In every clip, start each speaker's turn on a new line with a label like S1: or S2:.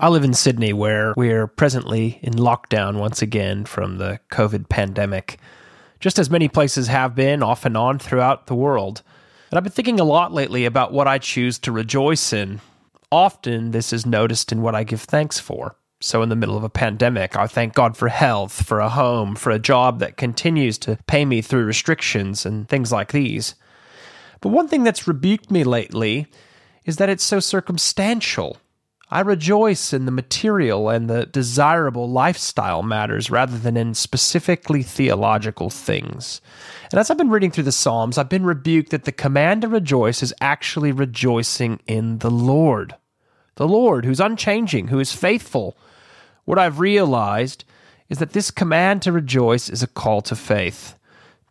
S1: I live in Sydney, where we're presently in lockdown once again from the COVID pandemic, just as many places have been off and on throughout the world. And I've been thinking a lot lately about what I choose to rejoice in. Often, this is noticed in what I give thanks for. So, in the middle of a pandemic, I thank God for health, for a home, for a job that continues to pay me through restrictions and things like these. But one thing that's rebuked me lately is that it's so circumstantial. I rejoice in the material and the desirable lifestyle matters rather than in specifically theological things. And as I've been reading through the Psalms, I've been rebuked that the command to rejoice is actually rejoicing in the Lord. The Lord, who's unchanging, who is faithful. What I've realized is that this command to rejoice is a call to faith,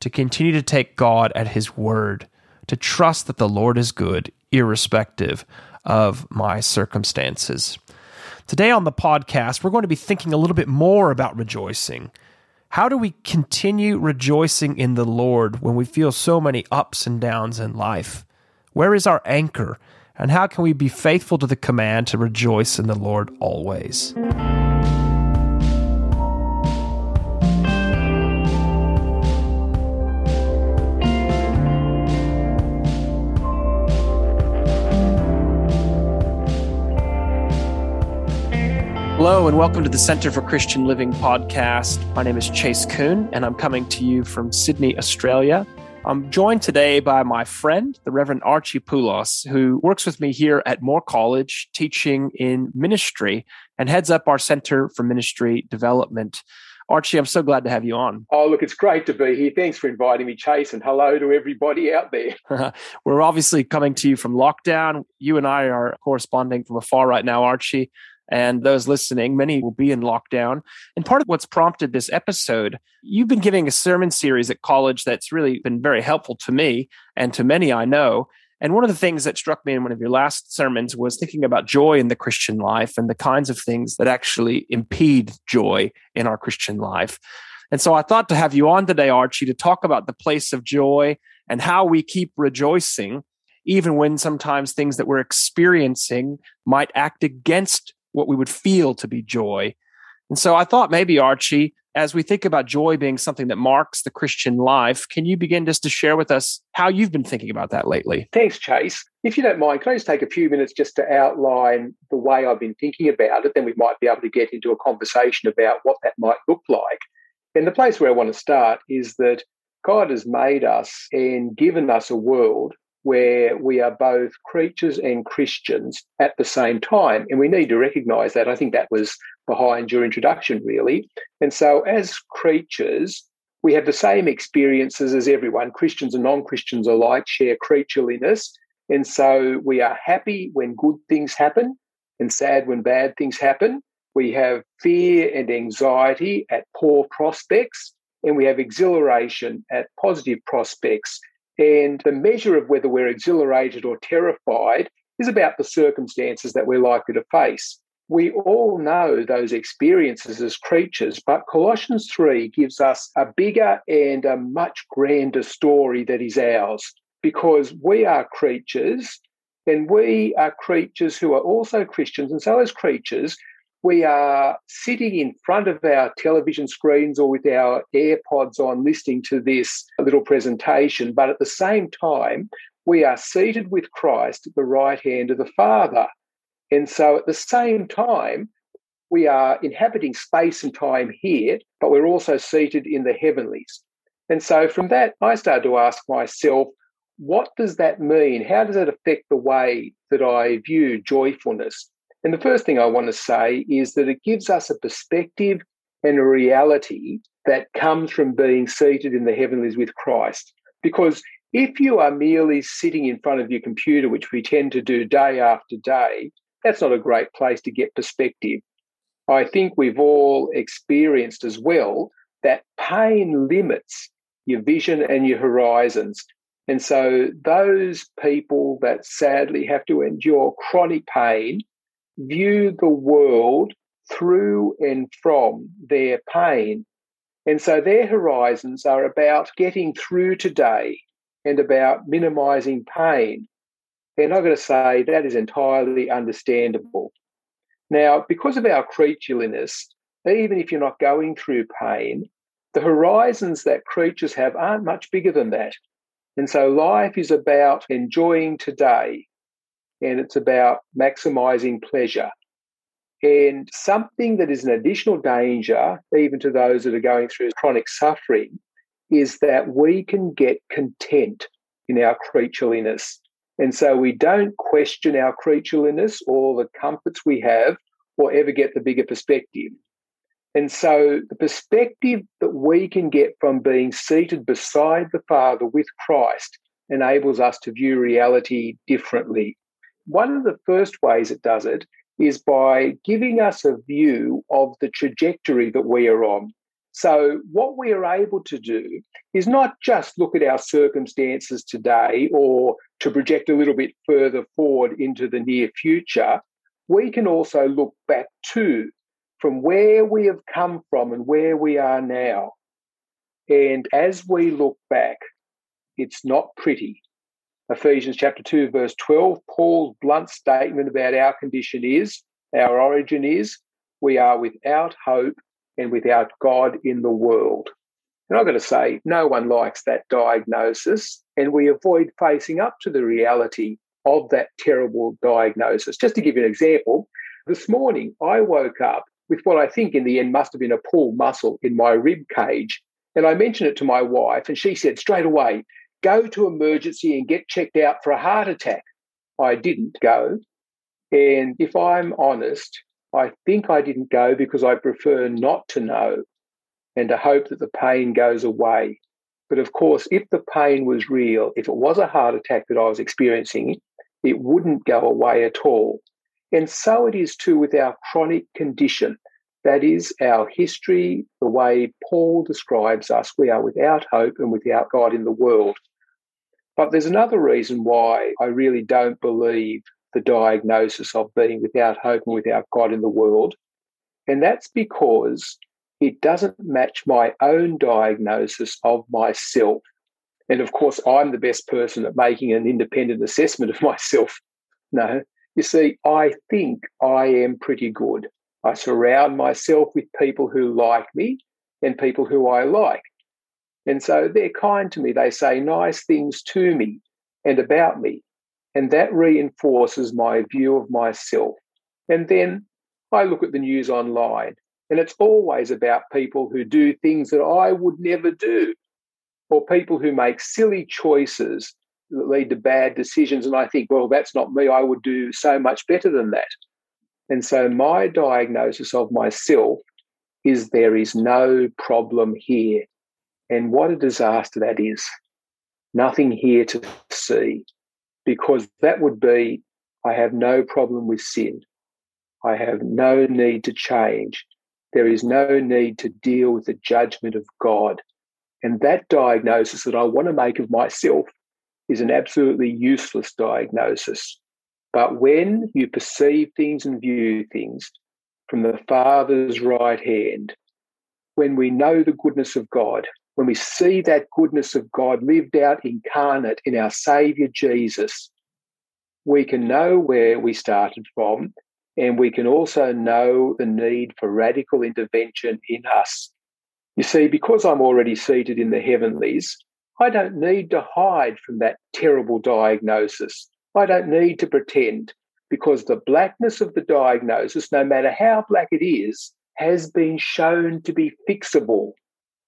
S1: to continue to take God at His word, to trust that the Lord is good, irrespective of my circumstances. Today on the podcast, we're going to be thinking a little bit more about rejoicing. How do we continue rejoicing in the Lord when we feel so many ups and downs in life? Where is our anchor? And how can we be faithful to the command to rejoice in the Lord always? Hello, and welcome to the Center for Christian Living podcast. My name is Chase Kuhn, and I'm coming to you from Sydney, Australia. I'm joined today by my friend, the Reverend Archie Poulos, who works with me here at Moore College teaching in ministry and heads up our Center for Ministry Development. Archie, I'm so glad to have you on.
S2: Oh, look, it's great to be here. Thanks for inviting me, Chase, and hello to everybody out there.
S1: We're obviously coming to you from lockdown. You and I are corresponding from afar right now, Archie and those listening, many will be in lockdown. And part of what's prompted this episode, you've been giving a sermon series at college that's really been very helpful to me and to many I know. And one of the things that struck me in one of your last sermons was thinking about joy in the Christian life and the kinds of things that actually impede joy in our Christian life. And so I thought to have you on today, Archie, to talk about the place of joy and how we keep rejoicing, even when sometimes things that we're experiencing might act against what we would feel to be joy. And so I thought maybe, Archie, as we think about joy being something that marks the Christian life, can you begin just to share with us how you've been thinking about that lately?
S2: Thanks, Chase. If you don't mind, can I just take a few minutes just to outline the way I've been thinking about it? Then we might be able to get into a conversation about what that might look like. And the place where I want to start is that God has made us and given us a world where we are both creatures and Christians at the same time. And we need to recognize that. I think that was behind your introduction, really. And so, as creatures, we have the same experiences as everyone. Christians and non Christians alike share creatureliness. And so, we are happy when good things happen and sad when bad things happen. We have fear and anxiety at poor prospects, and we have exhilaration at positive prospects. And the measure of whether we're exhilarated or terrified is about the circumstances that we're likely to face. We all know those experiences as creatures, but Colossians 3 gives us a bigger and a much grander story that is ours because we are creatures and we are creatures who are also Christians. And so, as creatures, we are sitting in front of our television screens or with our AirPods on listening to this little presentation, but at the same time, we are seated with Christ at the right hand of the Father. And so at the same time, we are inhabiting space and time here, but we're also seated in the heavenlies. And so from that, I started to ask myself, what does that mean? How does that affect the way that I view joyfulness? And the first thing I want to say is that it gives us a perspective and a reality that comes from being seated in the heavenlies with Christ. Because if you are merely sitting in front of your computer, which we tend to do day after day, that's not a great place to get perspective. I think we've all experienced as well that pain limits your vision and your horizons. And so, those people that sadly have to endure chronic pain view the world through and from their pain. And so their horizons are about getting through today and about minimizing pain. And I've got to say, that is entirely understandable. Now, because of our creatureliness, even if you're not going through pain, the horizons that creatures have aren't much bigger than that. And so life is about enjoying today and it's about maximizing pleasure. And something that is an additional danger, even to those that are going through chronic suffering, is that we can get content in our creatureliness. And so we don't question our creatureliness or the comforts we have or ever get the bigger perspective. And so the perspective that we can get from being seated beside the Father with Christ enables us to view reality differently. One of the first ways it does it is by giving us a view of the trajectory that we are on. So, what we are able to do is not just look at our circumstances today or to project a little bit further forward into the near future. We can also look back to from where we have come from and where we are now. And as we look back, it's not pretty. Ephesians chapter 2, verse 12, Paul's blunt statement about our condition is, our origin is, we are without hope and without God in the world. And I've got to say, no one likes that diagnosis, and we avoid facing up to the reality of that terrible diagnosis. Just to give you an example, this morning I woke up with what I think in the end must have been a pull muscle in my rib cage. And I mentioned it to my wife, and she said straight away, go to emergency and get checked out for a heart attack. I didn't go. And if I'm honest, I think I didn't go because I prefer not to know and to hope that the pain goes away. But of course, if the pain was real, if it was a heart attack that I was experiencing, it wouldn't go away at all. And so it is too with our chronic condition. That is our history, the way Paul describes us. We are without hope and without God in the world. But there's another reason why I really don't believe the diagnosis of being without hope and without God in the world. And that's because it doesn't match my own diagnosis of myself. And of course, I'm the best person at making an independent assessment of myself. No, you see, I think I am pretty good. I surround myself with people who like me and people who I like. And so they're kind to me. They say nice things to me and about me. And that reinforces my view of myself. And then I look at the news online, and it's always about people who do things that I would never do, or people who make silly choices that lead to bad decisions. And I think, well, that's not me. I would do so much better than that. And so my diagnosis of myself is there is no problem here. And what a disaster that is. Nothing here to see because that would be I have no problem with sin. I have no need to change. There is no need to deal with the judgment of God. And that diagnosis that I want to make of myself is an absolutely useless diagnosis. But when you perceive things and view things from the Father's right hand, when we know the goodness of God, when we see that goodness of God lived out incarnate in our Savior Jesus, we can know where we started from and we can also know the need for radical intervention in us. You see, because I'm already seated in the heavenlies, I don't need to hide from that terrible diagnosis. I don't need to pretend because the blackness of the diagnosis, no matter how black it is, has been shown to be fixable.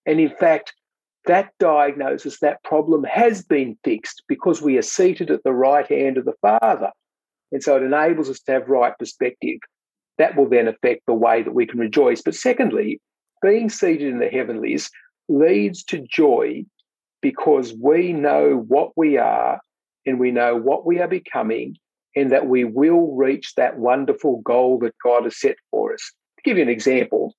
S2: And in fact, that diagnosis, that problem has been fixed because we are seated at the right hand of the Father. And so it enables us to have right perspective. That will then affect the way that we can rejoice. But secondly, being seated in the heavenlies leads to joy because we know what we are and we know what we are becoming and that we will reach that wonderful goal that God has set for us. To give you an example,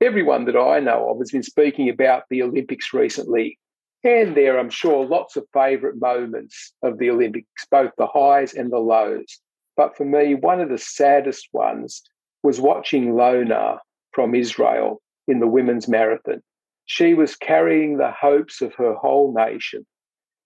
S2: everyone that I know of has been speaking about the Olympics recently. And there, I'm sure, lots of favourite moments of the Olympics, both the highs and the lows. But for me, one of the saddest ones was watching Lonah from Israel in the women's marathon. She was carrying the hopes of her whole nation.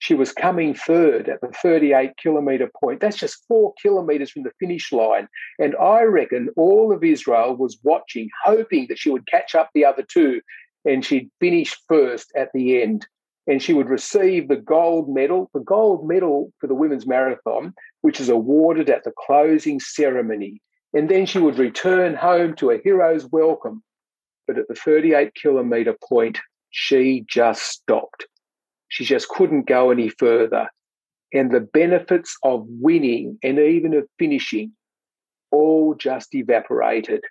S2: She was coming third at the 38 kilometre point. That's just four kilometres from the finish line. And I reckon all of Israel was watching, hoping that she would catch up the other two and she'd finish first at the end. And she would receive the gold medal, the gold medal for the women's marathon, which is awarded at the closing ceremony. And then she would return home to a hero's welcome. But at the 38 kilometre point, she just stopped. She just couldn't go any further. And the benefits of winning and even of finishing all just evaporated.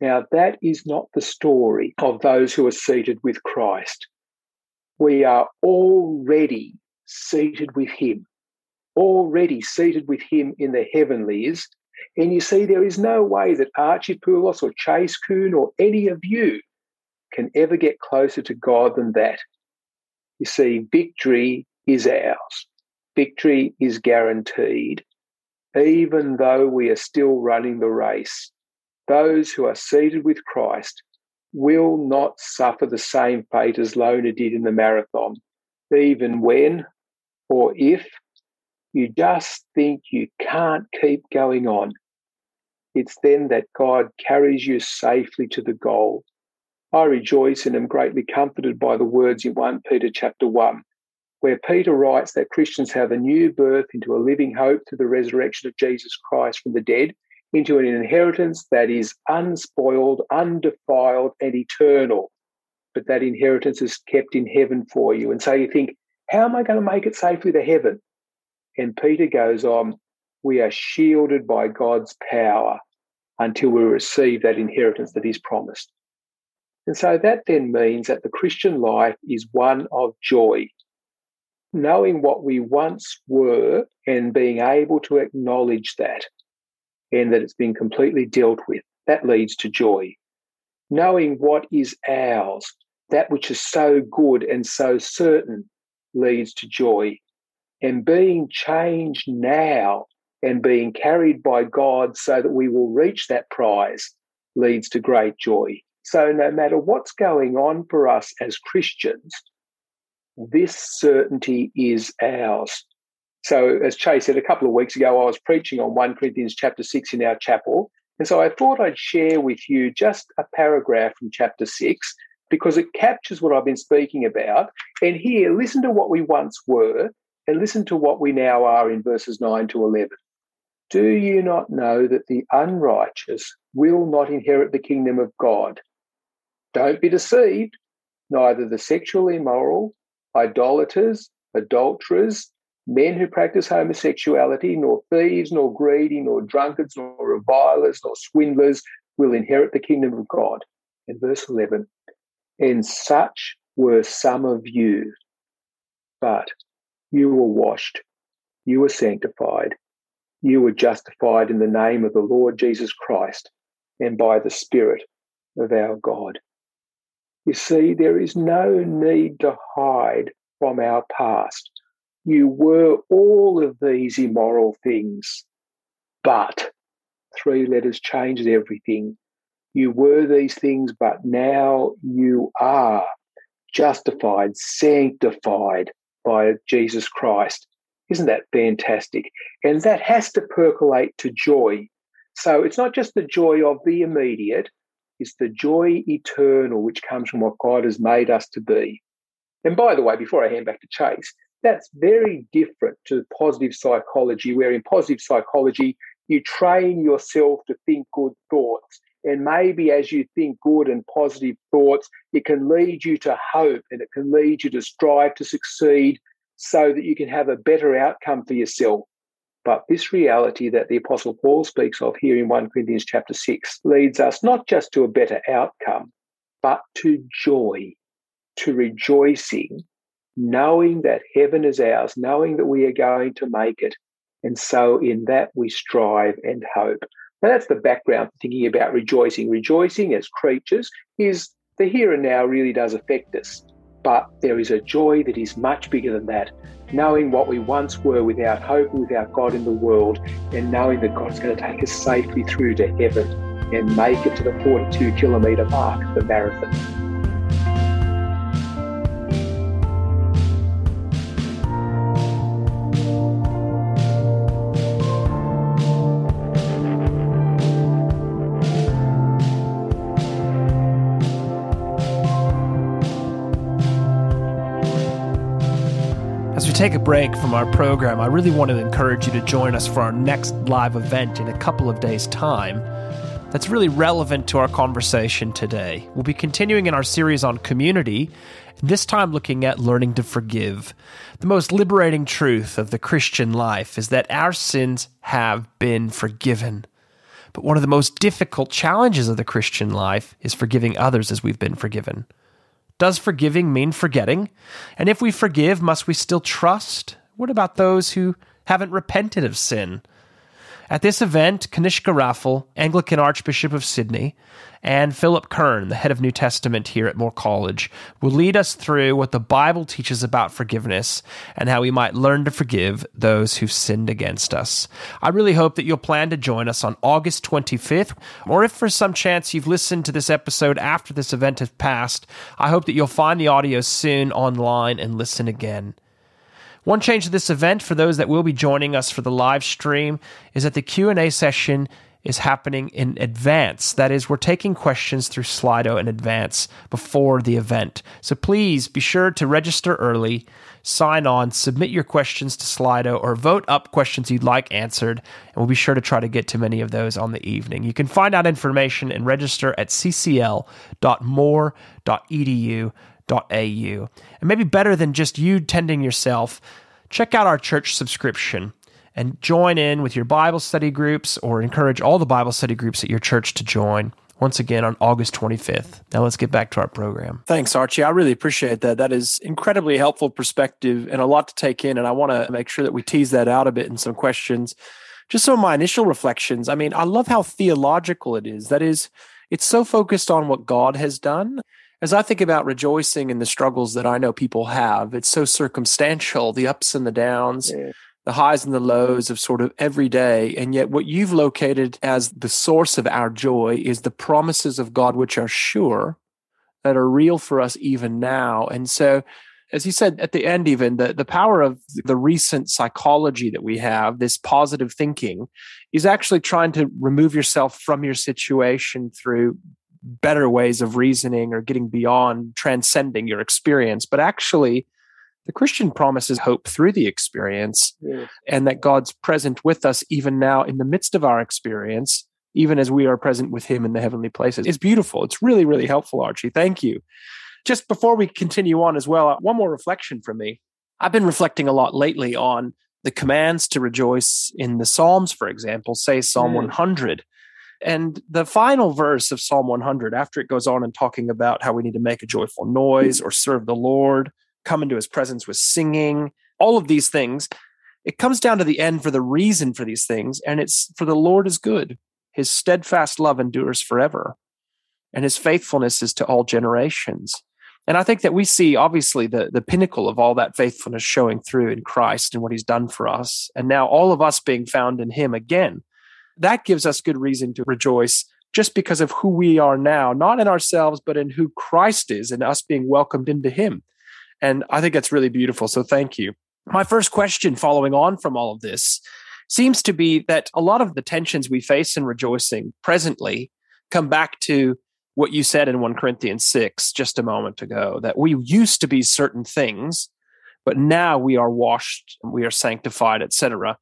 S2: Now, that is not the story of those who are seated with Christ. We are already seated with Him, already seated with Him in the heavenlies. And you see, there is no way that Archie Poulos or Chase Kuhn or any of you can ever get closer to God than that. You see, victory is ours. Victory is guaranteed, even though we are still running the race. Those who are seated with Christ will not suffer the same fate as Lonah did in the marathon, even when or if you just think you can't keep going on. It's then that God carries you safely to the goal I rejoice and am greatly comforted by the words in 1 Peter chapter 1, where Peter writes that Christians have a new birth into a living hope through the resurrection of Jesus Christ from the dead, into an inheritance that is unspoiled, undefiled, and eternal. But that inheritance is kept in heaven for you. And so you think, how am I going to make it safely to heaven? And Peter goes on, we are shielded by God's power until we receive that inheritance that He's promised. And so that then means that the Christian life is one of joy. Knowing what we once were and being able to acknowledge that and that it's been completely dealt with, that leads to joy. Knowing what is ours, that which is so good and so certain, leads to joy. And being changed now and being carried by God so that we will reach that prize leads to great joy. So, no matter what's going on for us as Christians, this certainty is ours. So, as Chase said a couple of weeks ago, I was preaching on 1 Corinthians chapter 6 in our chapel. And so I thought I'd share with you just a paragraph from chapter 6 because it captures what I've been speaking about. And here, listen to what we once were and listen to what we now are in verses 9 to 11. Do you not know that the unrighteous will not inherit the kingdom of God? Don't be deceived. Neither the sexually immoral, idolaters, adulterers, men who practice homosexuality, nor thieves, nor greedy, nor drunkards, nor revilers, nor swindlers will inherit the kingdom of God. In verse 11, and such were some of you, but you were washed, you were sanctified, you were justified in the name of the Lord Jesus Christ and by the Spirit of our God. You see, there is no need to hide from our past. You were all of these immoral things, but three letters changes everything. You were these things, but now you are justified, sanctified by Jesus Christ. Isn't that fantastic? And that has to percolate to joy. So it's not just the joy of the immediate, is the joy eternal which comes from what God has made us to be. And by the way, before I hand back to Chase, that's very different to positive psychology, where in positive psychology, you train yourself to think good thoughts. And maybe as you think good and positive thoughts, it can lead you to hope and it can lead you to strive to succeed so that you can have a better outcome for yourself. But this reality that the Apostle Paul speaks of here in 1 Corinthians chapter 6 leads us not just to a better outcome, but to joy, to rejoicing, knowing that heaven is ours, knowing that we are going to make it. And so in that we strive and hope. Now that's the background for thinking about rejoicing. Rejoicing as creatures is the here and now really does affect us. But there is a joy that is much bigger than that knowing what we once were without hope, without God in the world, and knowing that God's going to take us safely through to heaven and make it to the 42 kilometre mark, the marathon.
S3: Take a break from our program, I really want to encourage you to join us for our next live event in a couple of days' time that's really relevant to our conversation today. We'll be continuing in our series on community, this time looking at learning to forgive. The most liberating truth of the Christian life is that our sins have been forgiven. But one of the most difficult challenges of the Christian life is forgiving others as we've been forgiven. Does forgiving mean forgetting? And if we forgive, must we still trust? What about those who haven't repented of sin? At this event, Kanishka Raffel, Anglican Archbishop of Sydney, and Philip Kern, the head of New Testament here at Moore College, will lead us through what the Bible teaches about forgiveness and how we might learn to forgive those who've sinned against us. I really hope that you'll plan to join us on August 25th, or if for some chance you've listened to this episode after this event has passed, I hope that you'll find the audio soon online and listen again. One change to this event for those that will be joining us for the live stream is that the Q&A session is happening in advance. That is, we're taking questions through Slido in advance before the event. So please be sure to register early, sign on, submit your questions to Slido, or vote up questions you'd like answered, and we'll be sure to try to get to many of those on the evening. You can find out information and register at ccl.moore.edu au. And maybe better than just you tending yourself, check out our church subscription and join in with your Bible study groups or encourage all the Bible study groups at your church to join once again on August 25th. Now let's get back to our program.
S1: Thanks, Archie. I really appreciate that. That is incredibly helpful perspective and a lot to take in. And I want to make sure that we tease that out a bit in some questions. Just some of my initial reflections. I mean, I love how theological it is. That is, it's so focused on what God has done as I think about rejoicing in the struggles that I know people have, it's so circumstantial, the ups and the downs, yeah. the highs and the lows of sort of every day. And yet, what you've located as the source of our joy is the promises of God, which are sure, that are real for us even now. And so, as you said at the end, even the, the power of the recent psychology that we have, this positive thinking, is actually trying to remove yourself from your situation through better ways of reasoning or getting beyond transcending your experience, but actually, the Christian promises hope through the experience yes. and that God's present with us even now in the midst of our experience, even as we are present with Him in the heavenly places. It's beautiful. It's really, really helpful, Archie. Thank you. Just before we continue on as well, one more reflection from me. I've been reflecting a lot lately on the commands to rejoice in the Psalms, for example, say Psalm mm. 100 and the final verse of Psalm 100, after it goes on and talking about how we need to make a joyful noise or serve the Lord, come into his presence with singing, all of these things, it comes down to the end for the reason for these things. And it's for the Lord is good. His steadfast love endures forever, and his faithfulness is to all generations. And I think that we see obviously the, the pinnacle of all that faithfulness showing through in Christ and what he's done for us. And now all of us being found in him again that gives us good reason to rejoice just because of who we are now, not in ourselves, but in who Christ is and us being welcomed into Him. And I think that's really beautiful. So thank you. My first question, following on from all of this, seems to be that a lot of the tensions we face in rejoicing presently come back to what you said in 1 Corinthians 6 just a moment ago that we used to be certain things, but now we are washed, we are sanctified, etc.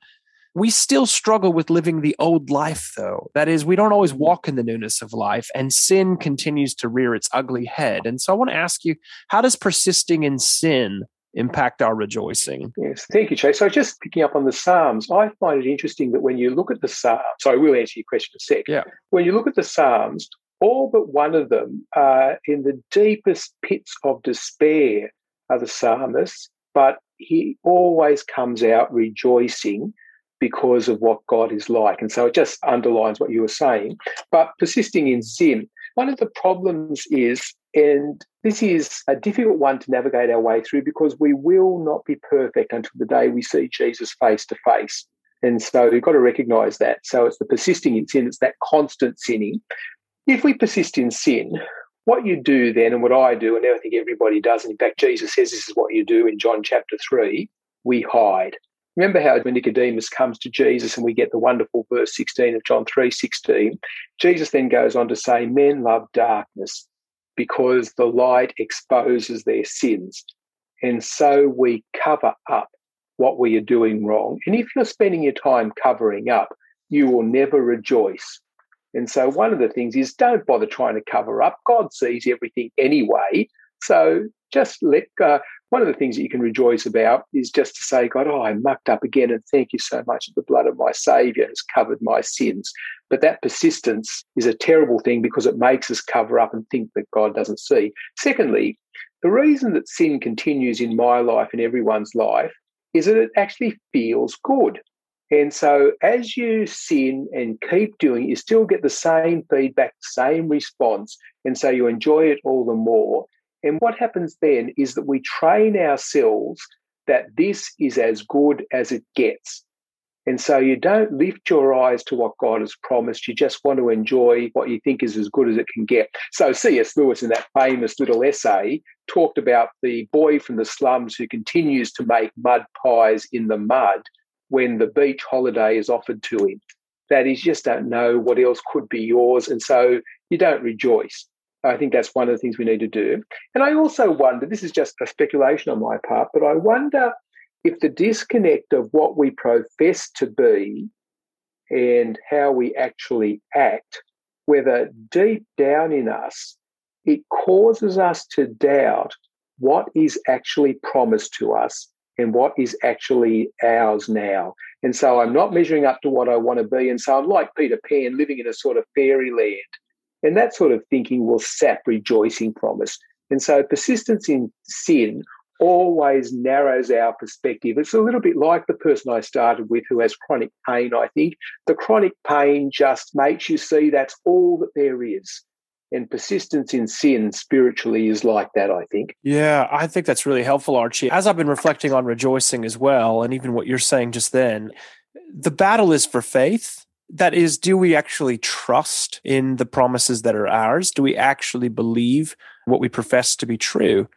S1: We still struggle with living the old life, though. That is, we don't always mm-hmm. walk in the newness of life, and sin continues to rear its ugly head. And so I want to ask you how does persisting in sin impact our rejoicing?
S2: Yes, thank you, Chase. So just picking up on the Psalms, I find it interesting that when you look at the Psalms, so I will answer your question in a sec.
S1: Yeah.
S2: When you look at the Psalms, all but one of them are in the deepest pits of despair are the psalmists, but he always comes out rejoicing because of what God is like. And so it just underlines what you were saying. But persisting in sin, one of the problems is, and this is a difficult one to navigate our way through because we will not be perfect until the day we see Jesus face to face. And so we've got to recognize that. So it's the persisting in sin, it's that constant sinning. If we persist in sin, what you do then, and what I do, and I think everybody does, and in fact, Jesus says this is what you do in John chapter 3 we hide. Remember how when Nicodemus comes to Jesus and we get the wonderful verse 16 of John 3:16, Jesus then goes on to say, Men love darkness because the light exposes their sins. And so we cover up what we are doing wrong. And if you're spending your time covering up, you will never rejoice. And so, one of the things is don't bother trying to cover up. God sees everything anyway. So, just let go. One of the things that you can rejoice about is just to say, God, oh, I mucked up again, and thank you so much that the blood of my Savior has covered my sins. But that persistence is a terrible thing because it makes us cover up and think that God doesn't see. Secondly, the reason that sin continues in my life and everyone's life is that it actually feels good. And so as you sin and keep doing, you still get the same feedback, same response. And so you enjoy it all the more. And what happens then is that we train ourselves that this is as good as it gets. And so you don't lift your eyes to what God has promised. You just want to enjoy what you think is as good as it can get. So C.S. Lewis, in that famous little essay, talked about the boy from the slums who continues to make mud pies in the mud when the beach holiday is offered to him. That is, you just don't know what else could be yours. And so you don't rejoice. I think that's one of the things we need to do. And I also wonder this is just a speculation on my part, but I wonder if the disconnect of what we profess to be and how we actually act, whether deep down in us, it causes us to doubt what is actually promised to us and what is actually ours now. And so I'm not measuring up to what I want to be. And so I'm like Peter Pan living in a sort of fairyland. And that sort of thinking will sap rejoicing from us. And so persistence in sin always narrows our perspective. It's a little bit like the person I started with who has chronic pain, I think. The chronic pain just makes you see that's all that there is. And persistence in sin spiritually is like that, I think.
S1: Yeah, I think that's really helpful, Archie. As I've been reflecting on rejoicing as well, and even what you're saying just then, the battle is for faith. That is, do we actually trust in the promises that are ours? Do we actually believe what we profess to be true?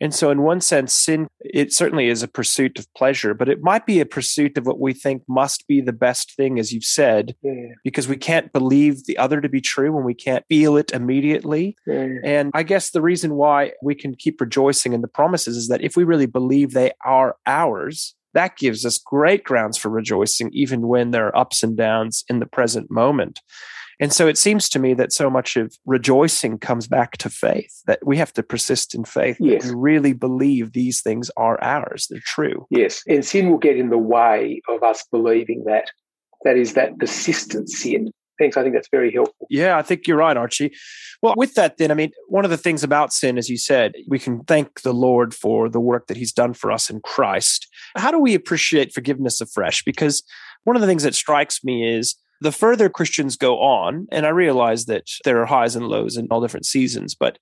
S1: And so, in one sense, sin, it certainly is a pursuit of pleasure, but it might be a pursuit of what we think must be the best thing, as you've said, yeah. because we can't believe the other to be true when we can't feel it immediately. Yeah. And I guess the reason why we can keep rejoicing in the promises is that if we really believe they are ours, that gives us great grounds for rejoicing, even when there are ups and downs in the present moment. And so it seems to me that so much of rejoicing comes back to faith, that we have to persist in faith, yes. and really believe these things are ours, they're true.
S2: Yes. And sin will get in the way of us believing that. That is that persistent sin. Thanks. I think that's very helpful.
S1: Yeah, I think you're right, Archie. Well, with that, then, I mean, one of the things about sin, as you said, we can thank the Lord for the work that He's done for us in Christ. How do we appreciate forgiveness afresh? Because one of the things that strikes me is the further Christians go on, and I realize that there are highs and lows in all different seasons, but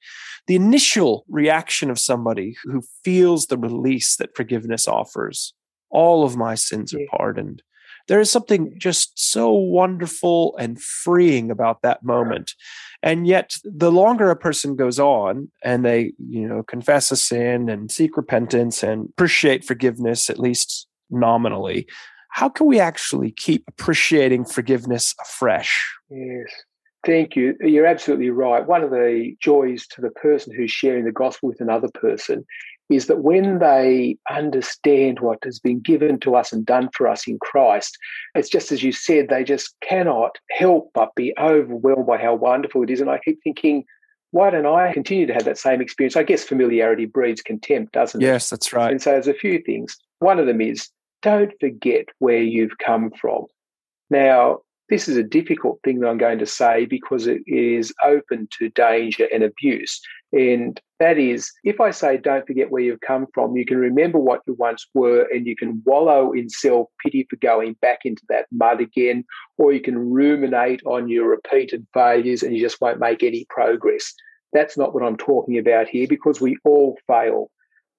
S1: the initial reaction of somebody who feels the release that forgiveness offers, all of my sins are pardoned. There is something just so wonderful and freeing about that moment. And yet, the longer a person goes on and they, you know, confess a sin and seek repentance and appreciate forgiveness, at least nominally, how can we actually keep appreciating forgiveness afresh?
S2: Yes. Thank you. You're absolutely right. One of the joys to the person who's sharing the gospel with another person is that when they understand what has been given to us and done for us in Christ, it's just as you said, they just cannot help but be overwhelmed by how wonderful it is. And I keep thinking, why don't I continue to have that same experience? I guess familiarity breeds contempt, doesn't
S1: it? Yes, that's right.
S2: And so there's a few things. One of them is don't forget where you've come from. Now, this is a difficult thing that I'm going to say because it is open to danger and abuse. And that is, if I say don't forget where you've come from, you can remember what you once were and you can wallow in self pity for going back into that mud again, or you can ruminate on your repeated failures and you just won't make any progress. That's not what I'm talking about here because we all fail.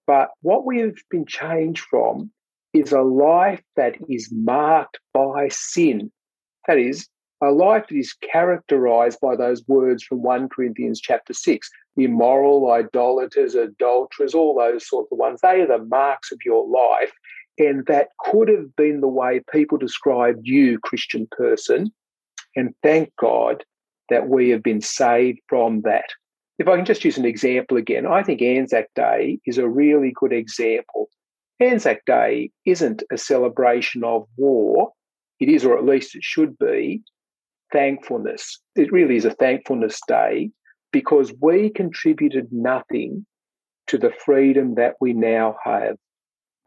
S2: But what we have been changed from is a life that is marked by sin. That is, a life that is characterized by those words from 1 Corinthians chapter 6 immoral, idolaters, adulterers, all those sorts of ones. They are the marks of your life. And that could have been the way people described you, Christian person. And thank God that we have been saved from that. If I can just use an example again, I think Anzac Day is a really good example Anzac Day isn't a celebration of war. It is, or at least it should be, thankfulness. It really is a thankfulness day because we contributed nothing to the freedom that we now have.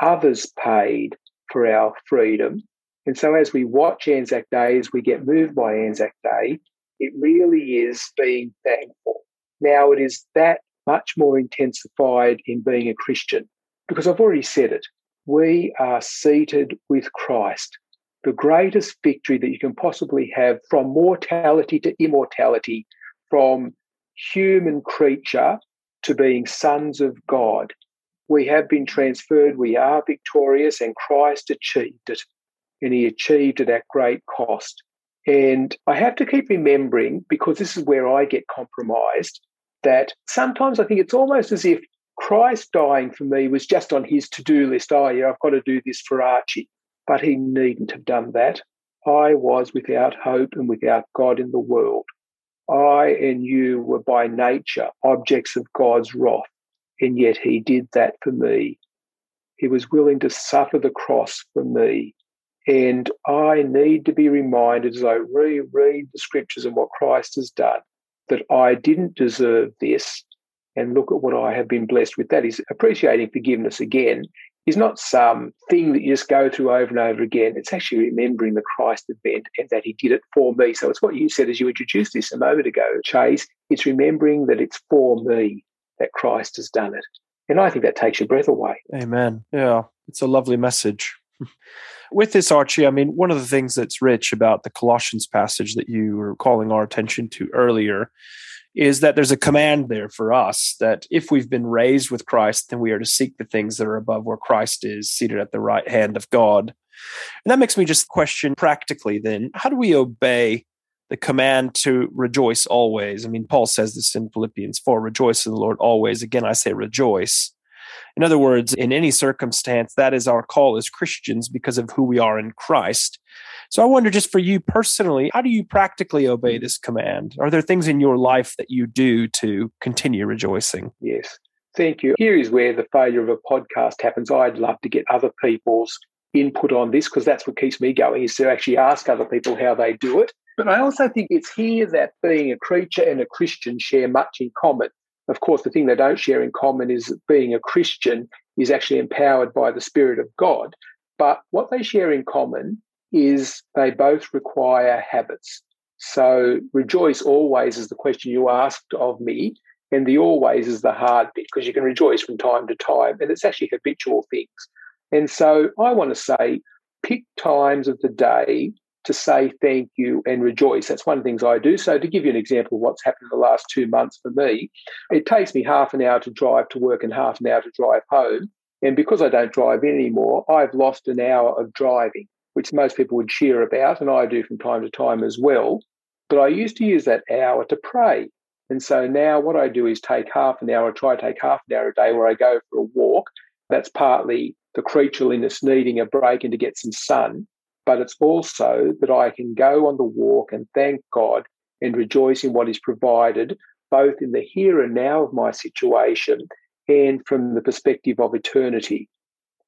S2: Others paid for our freedom. And so as we watch Anzac Day, as we get moved by Anzac Day, it really is being thankful. Now, it is that much more intensified in being a Christian because I've already said it. We are seated with Christ. The greatest victory that you can possibly have from mortality to immortality, from human creature to being sons of God. We have been transferred, we are victorious, and Christ achieved it. And he achieved it at great cost. And I have to keep remembering, because this is where I get compromised, that sometimes I think it's almost as if Christ dying for me was just on his to do list. Oh, yeah, I've got to do this for Archie. But he needn't have done that. I was without hope and without God in the world. I and you were by nature objects of God's wrath, and yet he did that for me. He was willing to suffer the cross for me. And I need to be reminded as I reread the scriptures and what Christ has done that I didn't deserve this. And look at what I have been blessed with. That is appreciating forgiveness again is not some thing that you just go through over and over again. It's actually remembering the Christ event and that he did it for me. So it's what you said as you introduced this a moment ago, Chase. It's remembering that it's for me that Christ has done it. And I think that takes your breath away.
S1: Amen. Yeah, it's a lovely message. With this, Archie, I mean, one of the things that's rich about the Colossians passage that you were calling our attention to earlier is that there's a command there for us that if we've been raised with Christ, then we are to seek the things that are above where Christ is seated at the right hand of God. And that makes me just question practically then, how do we obey the command to rejoice always? I mean, Paul says this in Philippians 4 rejoice in the Lord always. Again, I say rejoice. In other words, in any circumstance, that is our call as Christians because of who we are in Christ. So I wonder, just for you personally, how do you practically obey mm. this command? Are there things in your life that you do to continue rejoicing?
S2: Yes. Thank you. Here is where the failure of a podcast happens. I'd love to get other people's input on this because that's what keeps me going is to actually ask other people how they do it. But I also think it's here that being a creature and a Christian share much in common. Of course, the thing they don't share in common is that being a Christian is actually empowered by the Spirit of God. But what they share in common is they both require habits. So rejoice always is the question you asked of me. And the always is the hard bit because you can rejoice from time to time and it's actually habitual things. And so I want to say pick times of the day to say thank you and rejoice. That's one of the things I do. So, to give you an example of what's happened in the last two months for me, it takes me half an hour to drive to work and half an hour to drive home. And because I don't drive anymore, I've lost an hour of driving which most people would cheer about, and I do from time to time as well. But I used to use that hour to pray. And so now what I do is take half an hour, I try to take half an hour a day where I go for a walk. That's partly the creatureliness needing a break and to get some sun, but it's also that I can go on the walk and thank God and rejoice in what is provided, both in the here and now of my situation and from the perspective of eternity.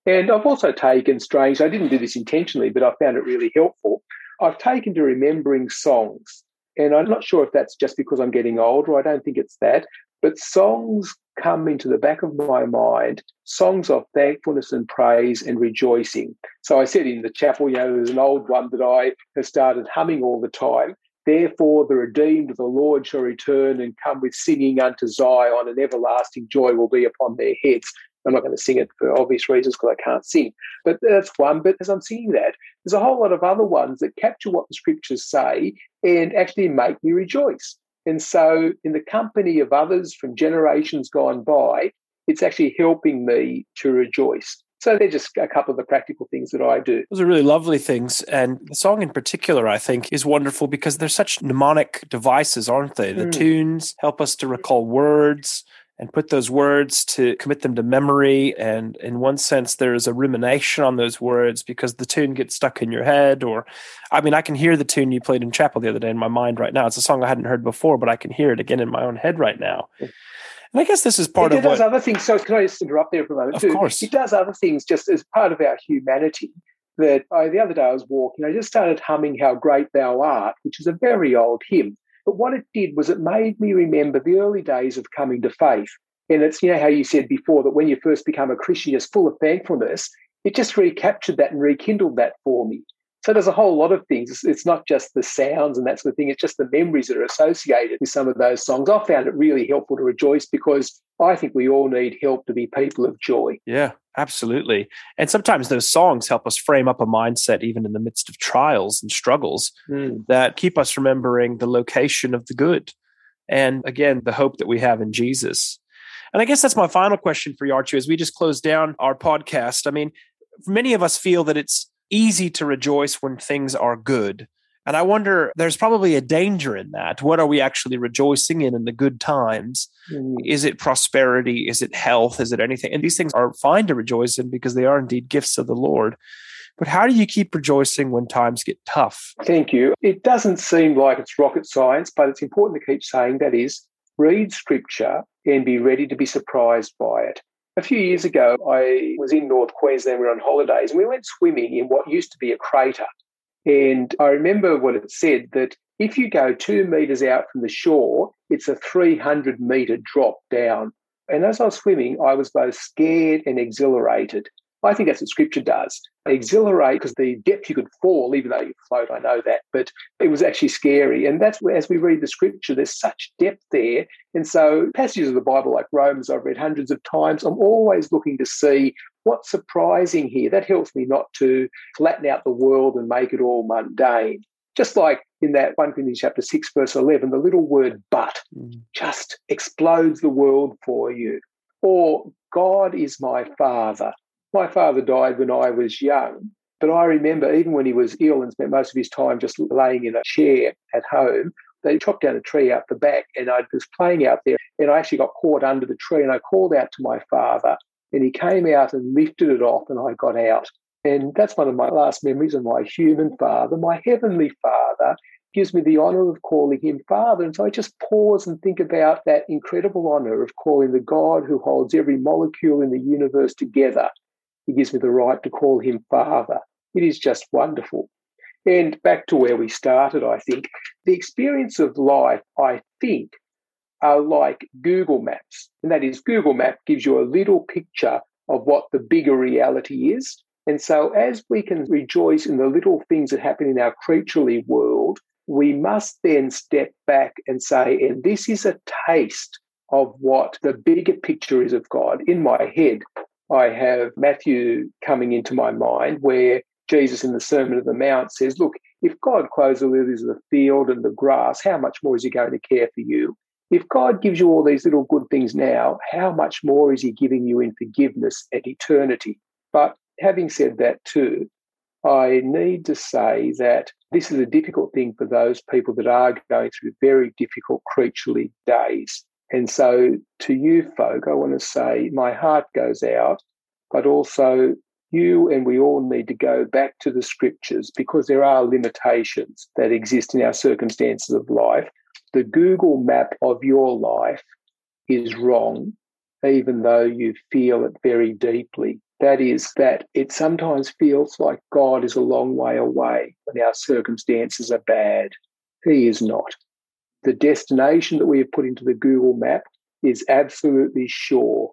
S2: And I've also taken strange, I didn't do this intentionally, but I found it really helpful. I've taken to remembering songs. And I'm not sure if that's just because I'm getting older, I don't think it's that. But songs come into the back of my mind, songs of thankfulness and praise and rejoicing. So I said in the chapel, you know, there's an old one that I have started humming all the time. Therefore, the redeemed of the Lord shall return and come with singing unto Zion, and everlasting joy will be upon their heads. I'm not going to sing it for obvious reasons because I can't sing. But that's one. But as I'm singing that, there's a whole lot of other ones that capture what the scriptures say and actually make me rejoice. And so, in the company of others from generations gone by, it's actually helping me to rejoice. So they're just a couple of the practical things that I do.
S1: Those are really lovely things. And the song in particular, I think, is wonderful because they're such mnemonic devices, aren't they? The mm. tunes help us to recall words and put those words to commit them to memory. And in one sense, there's a rumination on those words because the tune gets stuck in your head. Or, I mean, I can hear the tune you played in chapel the other day in my mind right now. It's a song I hadn't heard before, but I can hear it again in my own head right now. And I guess this is part
S2: it
S1: of it
S2: does
S1: what.
S2: other things. So can I just interrupt there for a moment?
S1: Of
S2: too?
S1: course.
S2: It does other things just as part of our humanity. That I, the other day I was walking, I just started humming "How Great Thou Art," which is a very old hymn. But what it did was it made me remember the early days of coming to faith. And it's you know how you said before that when you first become a Christian, you're full of thankfulness. It just recaptured that and rekindled that for me. So there's a whole lot of things. It's, not just the sounds and that sort of thing. It's just the memories that are associated with some of those songs. I found it really helpful to rejoice because I think we all need help to be people of joy.
S1: Yeah, absolutely. And sometimes those songs help us frame up a mindset, even in the midst of trials and struggles,
S2: Mm.
S1: that keep us remembering the location of the good. And again, the hope that we have in Jesus. And I guess that's my final question for you, Archie, as we just close down our podcast. I mean, many of us feel that it's easy to rejoice when things are good. And I wonder, there's probably a danger in that. What are we actually rejoicing in in the good times?
S2: Mm.
S1: Is it prosperity? Is it health? Is it anything? And these things are fine to rejoice in because they are indeed gifts of the Lord. But how do you keep rejoicing when times get tough?
S2: Thank you. It doesn't seem like it's rocket science, but it's important to keep saying that is read scripture and be ready to be surprised by it. A few years ago, I was in North Queensland, we were on holidays, and we went swimming in what used to be a crater. And I remember what it said that if you go two metres out from the shore, it's a 300 metre drop down. And as I was swimming, I was both scared and exhilarated. I think that's what scripture does. Exhilarate because the depth you could fall, even though you float, I know that, but it was actually scary. And that's where, as we read the scripture, there's such depth there. And so, passages of the Bible like Romans, I've read hundreds of times. I'm always looking to see what's surprising here. That helps me not to flatten out the world and make it all mundane. Just like in that 1 Corinthians chapter 6, verse 11, the little word but mm. just explodes the world for you. Or God is my father. My father died when I was young, but I remember even when he was ill and spent most of his time just laying in a chair at home, they chopped down a tree out the back and I was playing out there and I actually got caught under the tree and I called out to my father and he came out and lifted it off and I got out. And that's one of my last memories of my human father, my heavenly father, gives me the honor of calling him Father. And so I just pause and think about that incredible honor of calling the God who holds every molecule in the universe together. He gives me the right to call him Father. It is just wonderful. And back to where we started, I think the experience of life, I think, are like Google Maps. And that is, Google Map gives you a little picture of what the bigger reality is. And so, as we can rejoice in the little things that happen in our creaturely world, we must then step back and say, and this is a taste of what the bigger picture is of God. In my head, I have Matthew coming into my mind where Jesus in the Sermon of the Mount says, Look, if God clothes the lilies of the field and the grass, how much more is he going to care for you? If God gives you all these little good things now, how much more is he giving you in forgiveness and eternity? But having said that too, I need to say that this is a difficult thing for those people that are going through very difficult creaturely days. And so to you folk, I want to say my heart goes out, but also you and we all need to go back to the scriptures because there are limitations that exist in our circumstances of life. The Google map of your life is wrong, even though you feel it very deeply. That is, that it sometimes feels like God is a long way away when our circumstances are bad. He is not. The destination that we have put into the Google map is absolutely sure.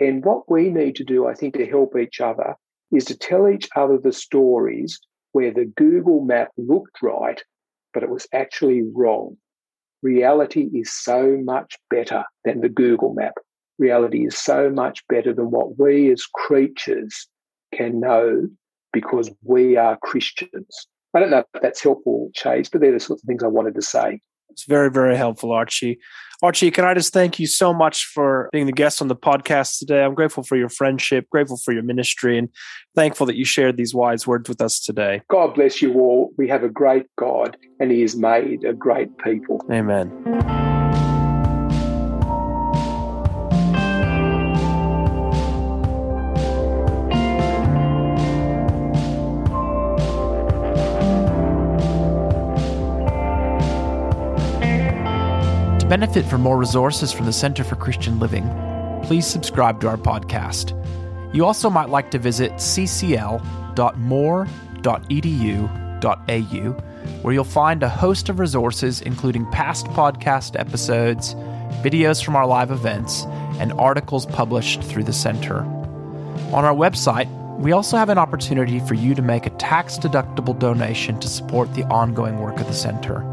S2: And what we need to do, I think, to help each other is to tell each other the stories where the Google map looked right, but it was actually wrong. Reality is so much better than the Google map. Reality is so much better than what we as creatures can know because we are Christians. I don't know if that's helpful, Chase, but they're the sorts of things I wanted to say.
S1: It's very, very helpful, Archie. Archie, can I just thank you so much for being the guest on the podcast today? I'm grateful for your friendship, grateful for your ministry, and thankful that you shared these wise words with us today.
S2: God bless you all. We have a great God, and He has made a great people.
S1: Amen. Benefit from more resources from the Center for Christian Living, please subscribe to our podcast. You also might like to visit ccl.moore.edu.au, where you'll find a host of resources including past podcast episodes, videos from our live events, and articles published through the center. On our website, we also have an opportunity for you to make a tax deductible donation to support the ongoing work of the center.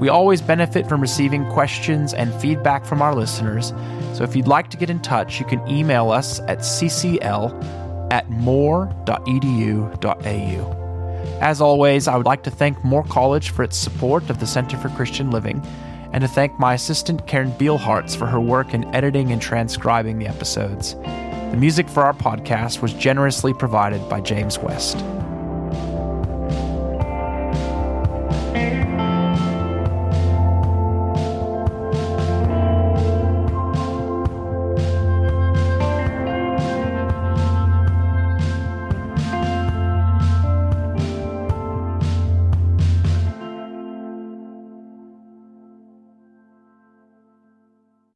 S1: We always benefit from receiving questions and feedback from our listeners, so if you'd like to get in touch, you can email us at ccl at moore.edu.au. As always, I would like to thank Moore College for its support of the Center for Christian Living, and to thank my assistant Karen Beelhartz for her work in editing and transcribing the episodes. The music for our podcast was generously provided by James West.